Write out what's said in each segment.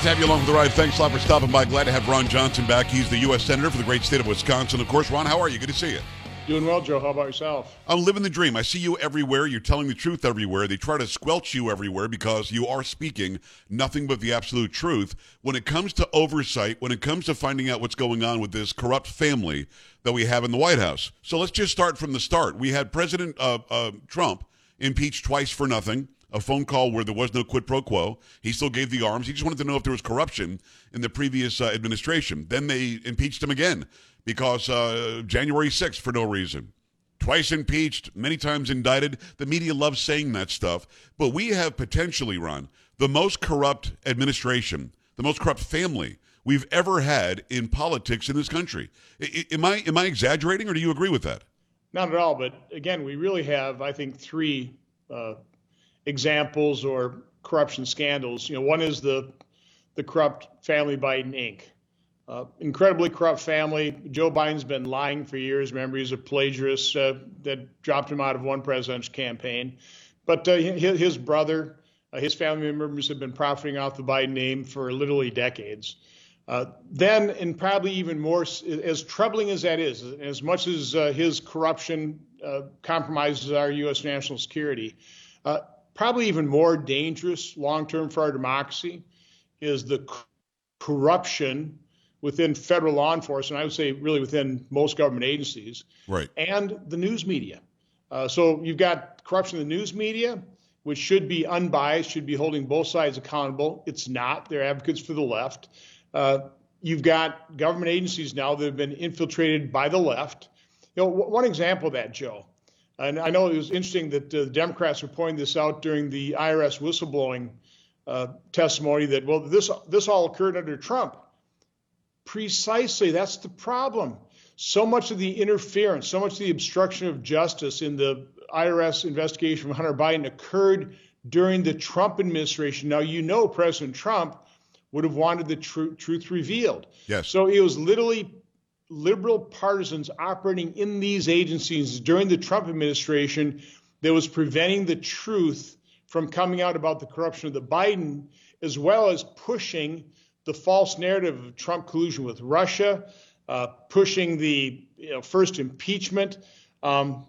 Great to have you along for the ride. Thanks a lot for stopping by. Glad to have Ron Johnson back. He's the U.S. Senator for the great state of Wisconsin. Of course, Ron, how are you? Good to see you. Doing well, Joe. How about yourself? I'm living the dream. I see you everywhere. You're telling the truth everywhere. They try to squelch you everywhere because you are speaking nothing but the absolute truth. When it comes to oversight, when it comes to finding out what's going on with this corrupt family that we have in the White House. So let's just start from the start. We had President uh, uh, Trump impeached twice for nothing a phone call where there was no quid pro quo. He still gave the arms. He just wanted to know if there was corruption in the previous uh, administration. Then they impeached him again because uh, January 6th for no reason. Twice impeached, many times indicted. The media loves saying that stuff. But we have potentially, Ron, the most corrupt administration, the most corrupt family we've ever had in politics in this country. I, am I am I exaggerating, or do you agree with that? Not at all. But again, we really have, I think, three uh, examples or corruption scandals. You know, one is the the corrupt family Biden Inc. Uh, incredibly corrupt family. Joe Biden's been lying for years. Remember, he's a plagiarist uh, that dropped him out of one presidential campaign. But uh, his, his, brother, uh, his family members have been profiting off the Biden name for literally decades. Uh, then, and probably even more, as troubling as that is, as much as uh, his corruption compromises our U.S. national security, probably even more dangerous long term for our democracy is the corruption within federal law enforcement. I would say really within most government agencies, right, and the news media. Uh, so you've got corruption in the news media, which should be unbiased, should be holding both sides accountable. It's not. They're advocates for the left. Uh, you've got government agencies now that have been infiltrated by the left. You know, w- one example of that, Joe. And I know it was interesting that uh, the Democrats were pointing this out during the IRS whistleblowing uh, testimony that, well, this, this all occurred under Trump. Precisely, that's the problem. So much of the interference, so much of the obstruction of justice in the IRS investigation from Hunter Biden occurred during the Trump administration. Now, you know President Trump would have wanted the tr- truth revealed. Yes. So it was literally liberal partisans operating in these agencies during the Trump administration that was preventing the truth from coming out about the corruption of the Biden, as well as pushing the false narrative of Trump collusion with Russia, uh, pushing the you know, first impeachment. Um,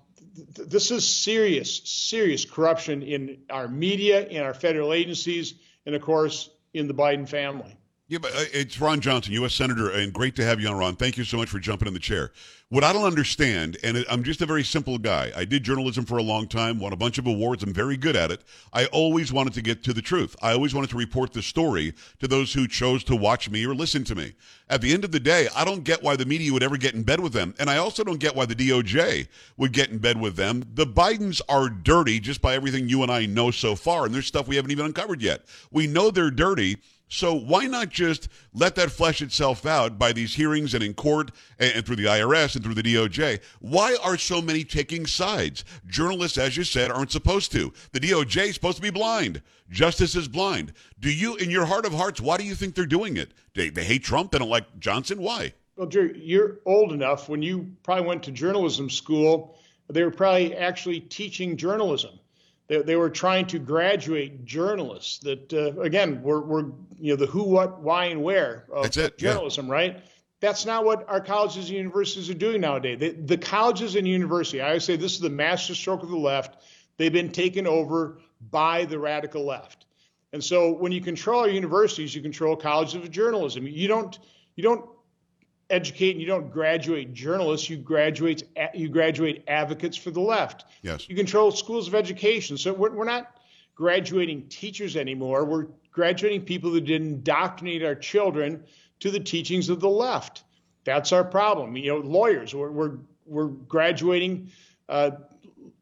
th- this is serious, serious corruption in our media, in our federal agencies, and of course, in the Biden family. Yeah, but uh, it's Ron Johnson, U.S. Senator, and great to have you on, Ron. Thank you so much for jumping in the chair. What I don't understand, and I'm just a very simple guy. I did journalism for a long time, won a bunch of awards. I'm very good at it. I always wanted to get to the truth. I always wanted to report the story to those who chose to watch me or listen to me. At the end of the day, I don't get why the media would ever get in bed with them. And I also don't get why the DOJ would get in bed with them. The Bidens are dirty just by everything you and I know so far. And there's stuff we haven't even uncovered yet. We know they're dirty so why not just let that flesh itself out by these hearings and in court and, and, through the IRS and through the DOJ? Why are so many taking sides? Journalists, as you said, aren't supposed to. The DOJ is supposed to be blind. Justice is blind. Do you, in your heart of hearts, why do you think they're doing it? They, they hate Trump. They don't like Johnson. Why? Well, Jerry, you're old enough. When you probably went to journalism school, they were probably actually teaching journalism. They, they were trying to graduate journalists that, uh, again, were, were, you know, the who, what, why, and where of it, journalism, yeah. right? That's not what our colleges and universities are doing nowadays. They, the colleges and university, I always say this is the master stroke of the left. They've been taken over by the radical left. And so when you control our universities, you control colleges of journalism. You don't you don't educate and you don't graduate journalists you graduate you graduate advocates for the left. Yes. You control schools of education. So we're, we're not graduating teachers anymore. We're graduating people that did indoctrinate our children to the teachings of the left. That's our problem. You know lawyers we're we're, we're graduating uh,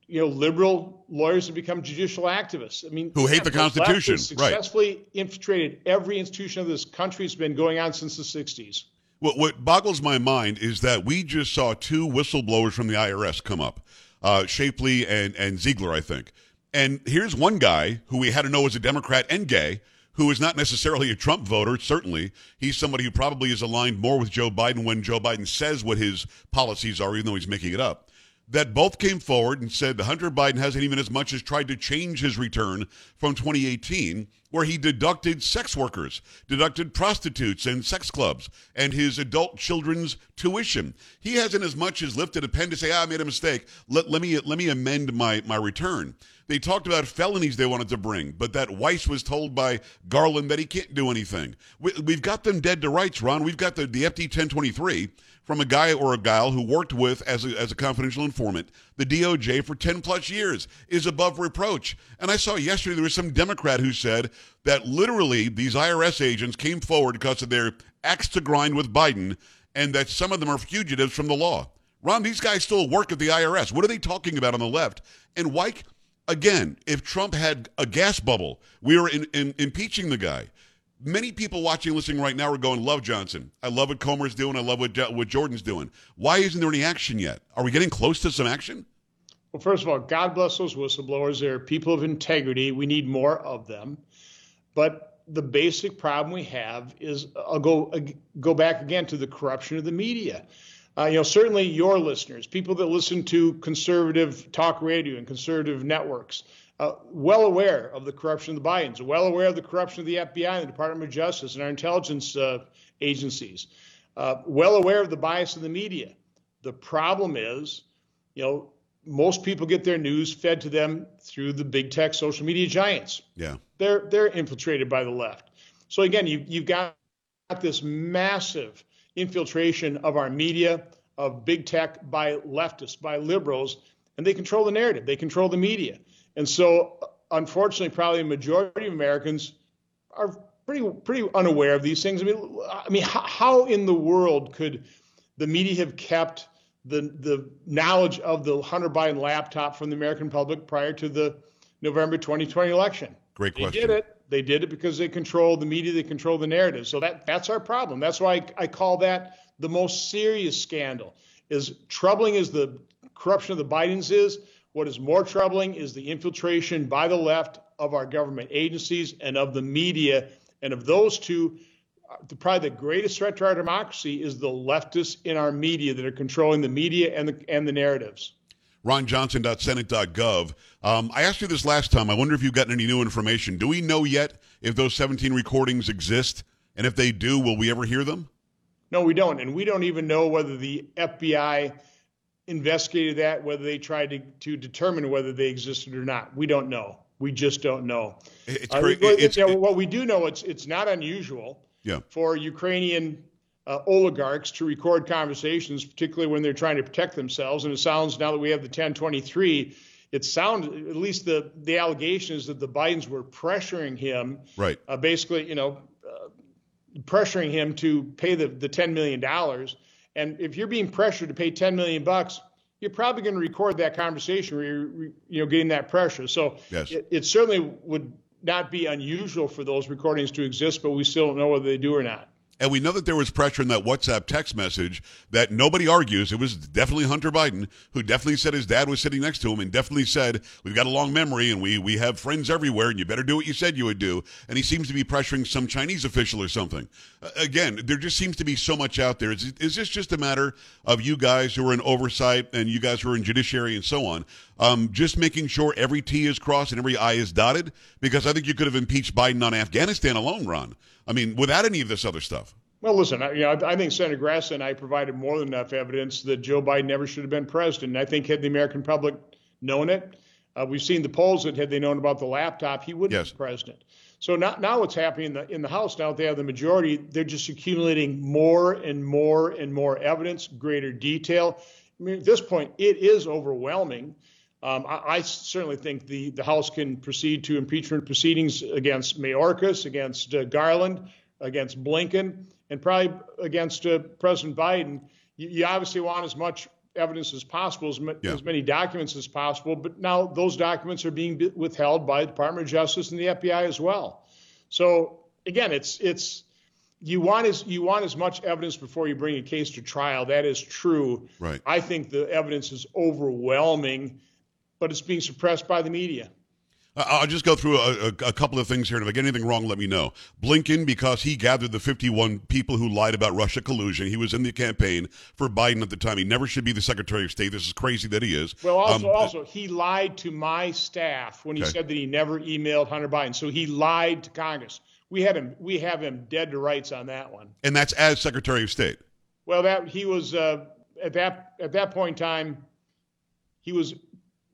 you know liberal lawyers have become judicial activists. I mean who hate the constitution successfully right. infiltrated every institution of this country. Has been going on since the 60s what, what boggles my mind is that we just saw two whistleblowers from the IRS come up, uh, Shapley and, and Ziegler, I think. And here's one guy who we had to know was a Democrat and gay, who is not necessarily a Trump voter, certainly. He's somebody who probably is aligned more with Joe Biden when Joe Biden says what his policies are, even though he's making it up. That both came forward and said Hunter Biden hasn't even as much as tried to change his return from 2018 where he deducted sex workers, deducted prostitutes and sex clubs, and his adult children's tuition. He hasn't as much as lifted a pen to say, ah, I made a mistake. Let, let, me, let me amend my, my return. They talked about felonies they wanted to bring, but that Weiss was told by Garland that he can't do anything. We, have got them dead to rights, Ron. We've got the, the FD 1023 from a guy or a gal who worked with as a, as a confidential informant the DOJ for 10 plus years is above reproach. And I saw yesterday there was some Democrat who said that literally these IRS agents came forward because of their axe to grind with Biden and that some of them are fugitives from the law. Ron, these guys still work at the IRS. What are they talking about on the left? And why, again, if Trump had a gas bubble, we were in, in, impeaching the guy many people watching, listening right now are going, "Love Johnson. I love what Comer's doing. I love what what Jordan's doing." Why isn't there any action yet? Are we getting close to some action? Well, first of all, God bless those whistleblowers. They're people of integrity. We need more of them. But the basic problem we have is I'll go uh, go back again to the corruption of the media. Uh, you know, certainly your listeners, people that listen to conservative talk radio and conservative networks, uh, well aware of the corruption of the Bidens, well aware of the corruption of the FBI and the Department of Justice and our intelligence uh, agencies, uh, well aware of the bias of the media. The problem is, you know, most people get their news fed to them through the big tech social media giants. Yeah, they're they're infiltrated by the left. So again, you you've got this massive infiltration of our media, of big tech by leftists, by liberals, and they control the narrative. They control the media. And so, unfortunately, probably a majority of Americans are pretty pretty unaware of these things. I mean, I mean, how, how in the world could the media have kept the the knowledge of the Hunter Biden laptop from the American public prior to the November 2020 election? Great question. They did it. They did it because they control the media. They control the narrative. So that that's our problem. That's why I, I call that the most serious scandal. As troubling as the corruption of the Bidens is, what is more troubling is the infiltration by the left of our government agencies and of the media. And of those two, probably the greatest threat to our democracy is the leftists in our media that are controlling the media and the, and the narratives. RonJohnson.senate.gov. Um, I asked you this last time. I wonder if you've gotten any new information. Do we know yet if those 17 recordings exist? And if they do, will we ever hear them? No, we don't. And we don't even know whether the FBI investigated that, whether they tried to, to determine whether they existed or not. We don't know. We just don't know. It's, uh, it's, know, what we do know, it's it's not unusual yeah. for Ukrainian uh, oligarchs to record conversations, particularly when they're trying to protect themselves. And it sounds now that we have the 1023, it sounds at least the the allegation is that the Bidens were pressuring him, right? Uh, basically, you know, uh, pressuring him to pay the the 10 million dollars and if you're being pressured to pay 10 million bucks, you're probably going to record that conversation where you're, you know, getting that pressure. So yes. it, it certainly would not be unusual for those recordings to exist, but we still don't know whether they do or not. And we know that there was pressure in that WhatsApp text message that nobody argues. It was definitely Hunter Biden who definitely said his dad was sitting next to him and definitely said, We've got a long memory and we, we have friends everywhere and you better do what you said you would do. And he seems to be pressuring some Chinese official or something. Uh, again, there just seems to be so much out there. Is, is this just a matter of you guys who are in oversight and you guys who are in judiciary and so on, um, just making sure every T is crossed and every I is dotted? Because I think you could have impeached Biden on Afghanistan alone, Ron. I mean, without any of this other stuff. Well, listen, I, you know, I think Senator Grassley and I provided more than enough evidence that Joe Biden never should have been president. And I think had the American public known it, uh, we've seen the polls that had they known about the laptop, he wouldn't yes. be president. So now, now what's happening in the in the House now that they have the majority, they're just accumulating more and more and more evidence, greater detail. I mean, at this point, it is overwhelming. Um, I, I, certainly think the, the House can proceed to impeachment proceedings against Mayorkas, against uh, Garland, against Blinken, and probably against uh, President Biden. You, you, obviously want as much evidence as possible, as, yeah. as, many documents as possible, but now those documents are being withheld by the Department of Justice and the FBI as well. So again, it's it's you want as you want as much evidence before you bring a case to trial. That is true. Right. I think the evidence is overwhelming but it's being suppressed by the media. I'll just go through a, a, a, couple of things here, and if I get anything wrong, let me know. Blinken, because he gathered the 51 people who lied about Russia collusion. He was in the campaign for Biden at the time. He never should be the Secretary of State. This is crazy that he is. Well, also, um, also he lied to my staff when he okay. said that he never emailed Hunter Biden. So he lied to Congress. We had him. We have him dead to rights on that one. And that's as Secretary of State. Well, that he was uh, at that at that point in time. He was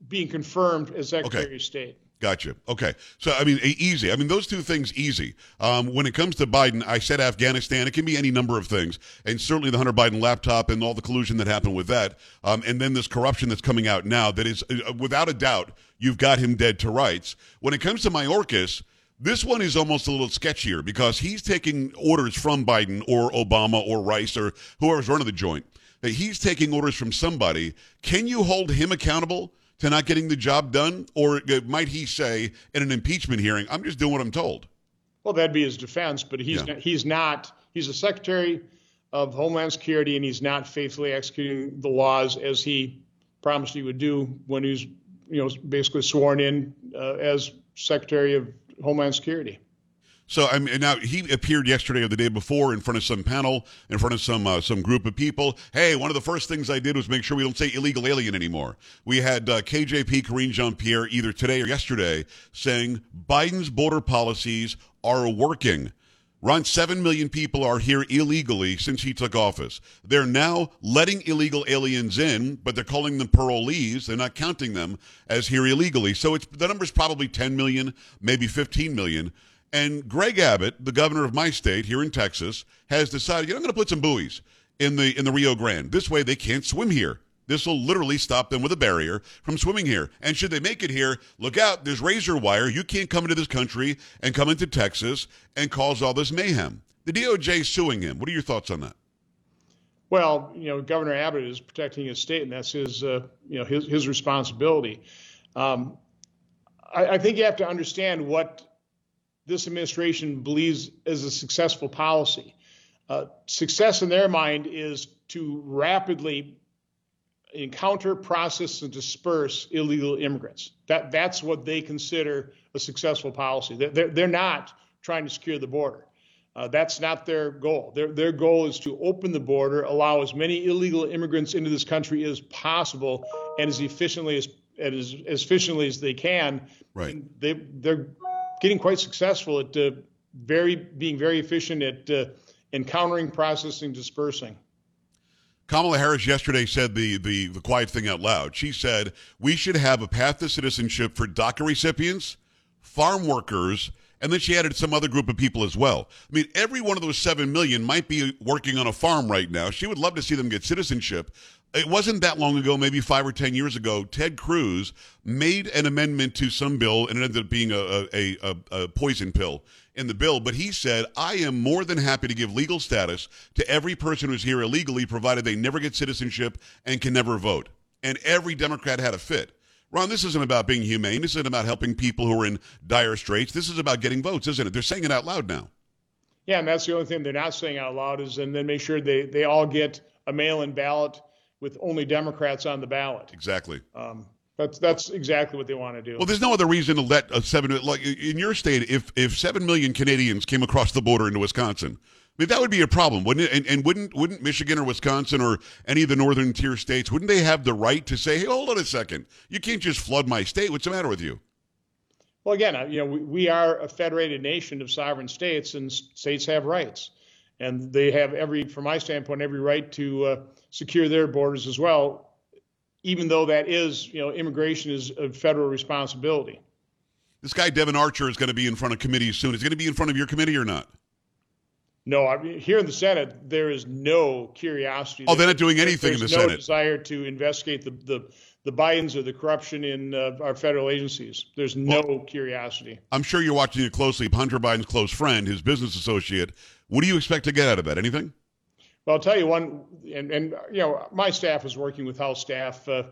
being confirmed as Secretary okay. of State. Gotcha. Okay. So, I mean, easy. I mean, those two things, easy. Um, when it comes to Biden, I said Afghanistan. It can be any number of things. And certainly the Hunter Biden laptop and all the collusion that happened with that. Um, and then this corruption that's coming out now that is, uh, without a doubt, you've got him dead to rights. When it comes to Mayorkas, this one is almost a little sketchier because he's taking orders from Biden or Obama or Rice or whoever's running the joint. He's taking orders from somebody. Can you hold him accountable? To not getting the job done? Or might he say in an impeachment hearing, I'm just doing what I'm told? Well, that'd be his defense, but he's yeah. not, he's not. He's the Secretary of Homeland Security, and he's not faithfully executing the laws as he promised he would do when he was, you know, basically sworn in uh, as Secretary of Homeland Security. So I mean, now he appeared yesterday or the day before in front of some panel, in front of some uh, some group of people. Hey, one of the first things I did was make sure we don't say illegal alien anymore. We had uh, KJP Karine Jean Pierre either today or yesterday saying Biden's border policies are working. Around 7 million people are here illegally since he took office. They're now letting illegal aliens in, but they're calling them parolees. They're not counting them as here illegally. So it's, the number's probably 10 million, maybe 15 million. And Greg Abbott, the governor of my state here in Texas, has decided, you know, I'm going to put some buoys in the in the Rio Grande. This way they can't swim here. This will literally stop them with a barrier from swimming here. And should they make it here, look out, there's razor wire. You can't come into this country and come into Texas and cause all this mayhem. The DOJ is suing him. What are your thoughts on that? Well, you know, Governor Abbott is protecting his state, and that's his, uh, you know, his his responsibility. Um, I, I think you have to understand what this administration believes is a successful policy. Uh, success in their mind is to rapidly encounter, process, and disperse illegal immigrants. That, that's what they consider a successful policy. They're, they're not trying to secure the border. Uh, that's not their goal. Their, their goal is to open the border, allow as many illegal immigrants into this country as possible, and as efficiently as as, as efficiently as they can. Right. They they're getting quite successful at uh, very being very efficient at uh, encountering, processing, dispersing. Kamala Harris yesterday said the, the, the quiet thing out loud. She said we should have a path to citizenship for DACA recipients, farm workers, and then she added some other group of people as well. I mean, every one of those 7 million might be working on a farm right now. She would love to see them get citizenship it wasn't that long ago, maybe five or ten years ago, Ted Cruz made an amendment to some bill, and it ended up being a, a, a, a, poison pill in the bill. But he said, I am more than happy to give legal status to every person who's here illegally, provided they never get citizenship and can never vote. And every Democrat had a fit. Ron, this isn't about being humane. This isn't about helping people who are in dire straits. This is about getting votes, isn't it? They're saying it out loud now. Yeah, and that's the only thing they're not saying out loud is, and then make sure they, they all get a mail in ballot with only Democrats on the ballot. Exactly. Um, that's that's exactly what they want to do. Well, there's no other reason to let a seven like in your state. If if seven million Canadians came across the border into Wisconsin, I mean that would be a problem, wouldn't it? And, and wouldn't wouldn't Michigan or Wisconsin or any of the northern tier states wouldn't they have the right to say, hey, hold on a second, you can't just flood my state. What's the matter with you? Well, again, you know, we, we are a federated nation of sovereign states, and states have rights and they have every, from my standpoint, every right to uh, secure their borders as well, even though that is, you know, immigration is a federal responsibility. This guy Devon Archer is going to be in front of committees soon. Is he going to be in front of your committee or not? No, I mean, here in the Senate, there is no curiosity. Oh, they're not doing anything in the no Senate. no desire to investigate the, the the Bidens or the corruption in uh, our federal agencies. There's no well, curiosity. I'm sure you're watching it closely. Hunter Biden's close friend, his business associate. What do you expect to get out of that? Anything? Well, I'll tell you one, and, and you know, my staff is working with House staff. Uh,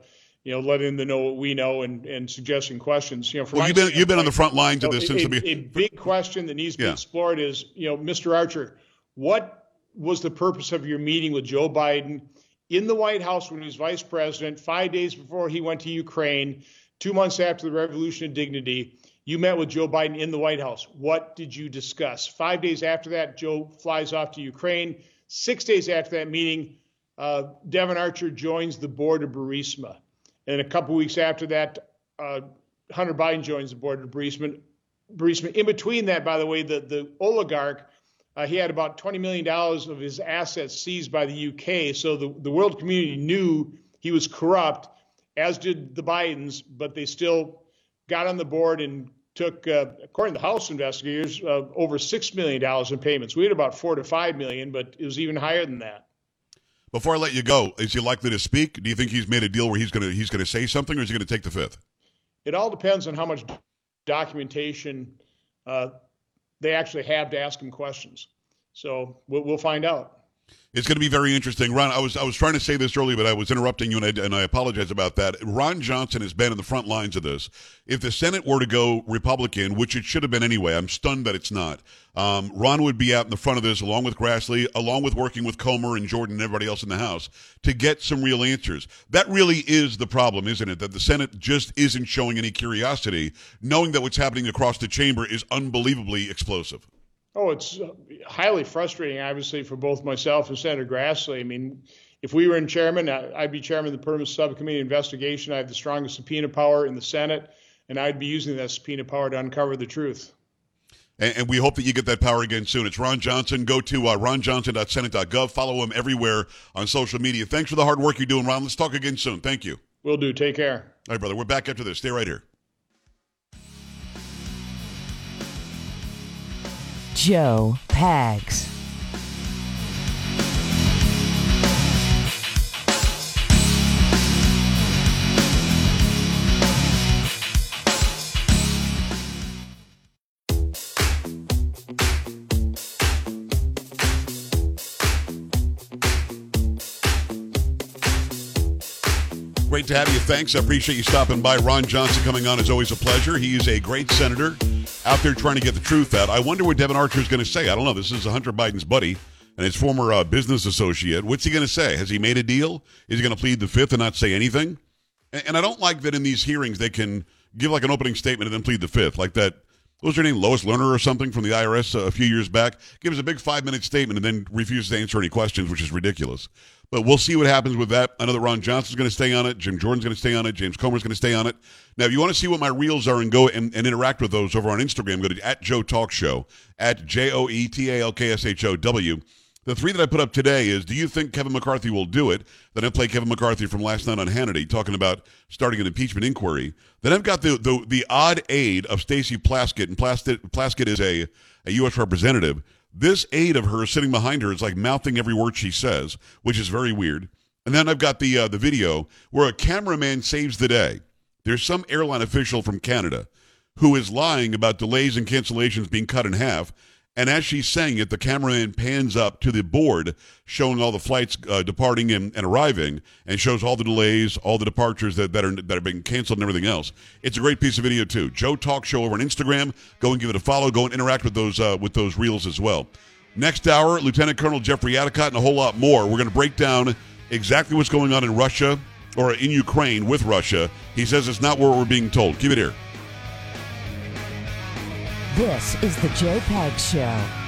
you know, letting them know what we know and, and suggesting questions. You know, well, you've been you've been on the front lines of this since a, the a big question that needs to be yeah. explored is, you know, Mr. Archer, what was the purpose of your meeting with Joe Biden in the White House when he was vice president, five days before he went to Ukraine, two months after the Revolution of Dignity. You met with Joe Biden in the White House. What did you discuss? Five days after that, Joe flies off to Ukraine. Six days after that meeting, uh, Devon Archer joins the board of Burisma. And a couple weeks after that, uh, Hunter Biden joins the board of Burisma. Burisma. In between that, by the way, the, the oligarch, uh, he had about $20 million of his assets seized by the UK. So the, the world community knew he was corrupt, as did the Bidens, but they still got on the board and took, uh, according to the House investigators, uh, over $6 million in payments. We had about 4 to 5 million, but it was even higher than that. Before I let you go, is he likely to speak? Do you think he's made a deal where he's going to he's going to say something, or is he going to take the fifth? It all depends on how much documentation uh, they actually have to ask him questions. So we'll, we'll find out. It's going to be very interesting, Ron. I was I was trying to say this earlier, but I was interrupting you, and I, and I apologize about that. Ron Johnson has been in the front lines of this. If the Senate were to go Republican, which it should have been anyway, I'm stunned that it's not. Um, Ron would be out in the front of this, along with Grassley, along with working with Comer and Jordan and everybody else in the House, to get some real answers. That really is the problem, isn't it? That the Senate just isn't showing any curiosity, knowing that what's happening across the chamber is unbelievably explosive. Oh, it's uh, highly frustrating, obviously, for both myself and Senator Grassley. I mean, if we were in chairman, I'd be chairman of the Permanent Subcommittee Investigation. I have the strongest subpoena power in the Senate, and I'd be using that subpoena power to uncover the truth. And, and we hope that you get that power again soon. It's Ron Johnson. Go to uh, ronjohnson.senate.gov. Follow him everywhere on social media. Thanks for the hard work you're doing, Ron. Let's talk again soon. Thank you. Will do. Take care. All right, brother. We're back after this. Stay right here. Joe Pags. Great to have you. Thanks. I appreciate you stopping by. Ron Johnson coming on is always a pleasure. He is a great senator out there trying to get the truth out. I wonder what Devon Archer is going to say. I don't know. This is Hunter Biden's buddy and his former uh, business associate. What's he going to say? Has he made a deal? Is he going to plead the fifth and not say anything? And, and I don't like that in these hearings they can give like an opening statement and then plead the fifth, like that what was her name, Lois Lerner or something from the IRS a few years back, gives a big five minute statement and then refuses to answer any questions, which is ridiculous. But we'll see what happens with that. I know that Ron Johnson's going to stay on it. Jim Jordan's going to stay on it. James Comer's going to stay on it. Now, if you want to see what my reels are and go and, and interact with those over on Instagram, go to at Joe Talk Show, at J O E T A L K S H O W. The three that I put up today is Do you think Kevin McCarthy will do it? Then I play Kevin McCarthy from last night on Hannity talking about starting an impeachment inquiry. Then I've got the the, the odd aide of Stacey Plaskett, and Plaskett, Plaskett is a, a U.S. representative. This aide of hers sitting behind her is like mouthing every word she says, which is very weird. And then I've got the uh, the video where a cameraman saves the day. There's some airline official from Canada who is lying about delays and cancellations being cut in half and as she's saying it, the cameraman pans up to the board showing all the flights uh, departing and, and, arriving and shows all the delays, all the departures that, that, are, that are being canceled and everything else. It's a great piece of video, too. Joe Talk Show over on Instagram. Go and give it a follow. Go and interact with those, uh, with those reels as well. Next hour, Lieutenant Colonel Jeffrey Addicott and a whole lot more. We're going to break down exactly what's going on in Russia or in Ukraine with Russia. He says it's not what we're being told. Keep it here. This is the Joe Pags Show.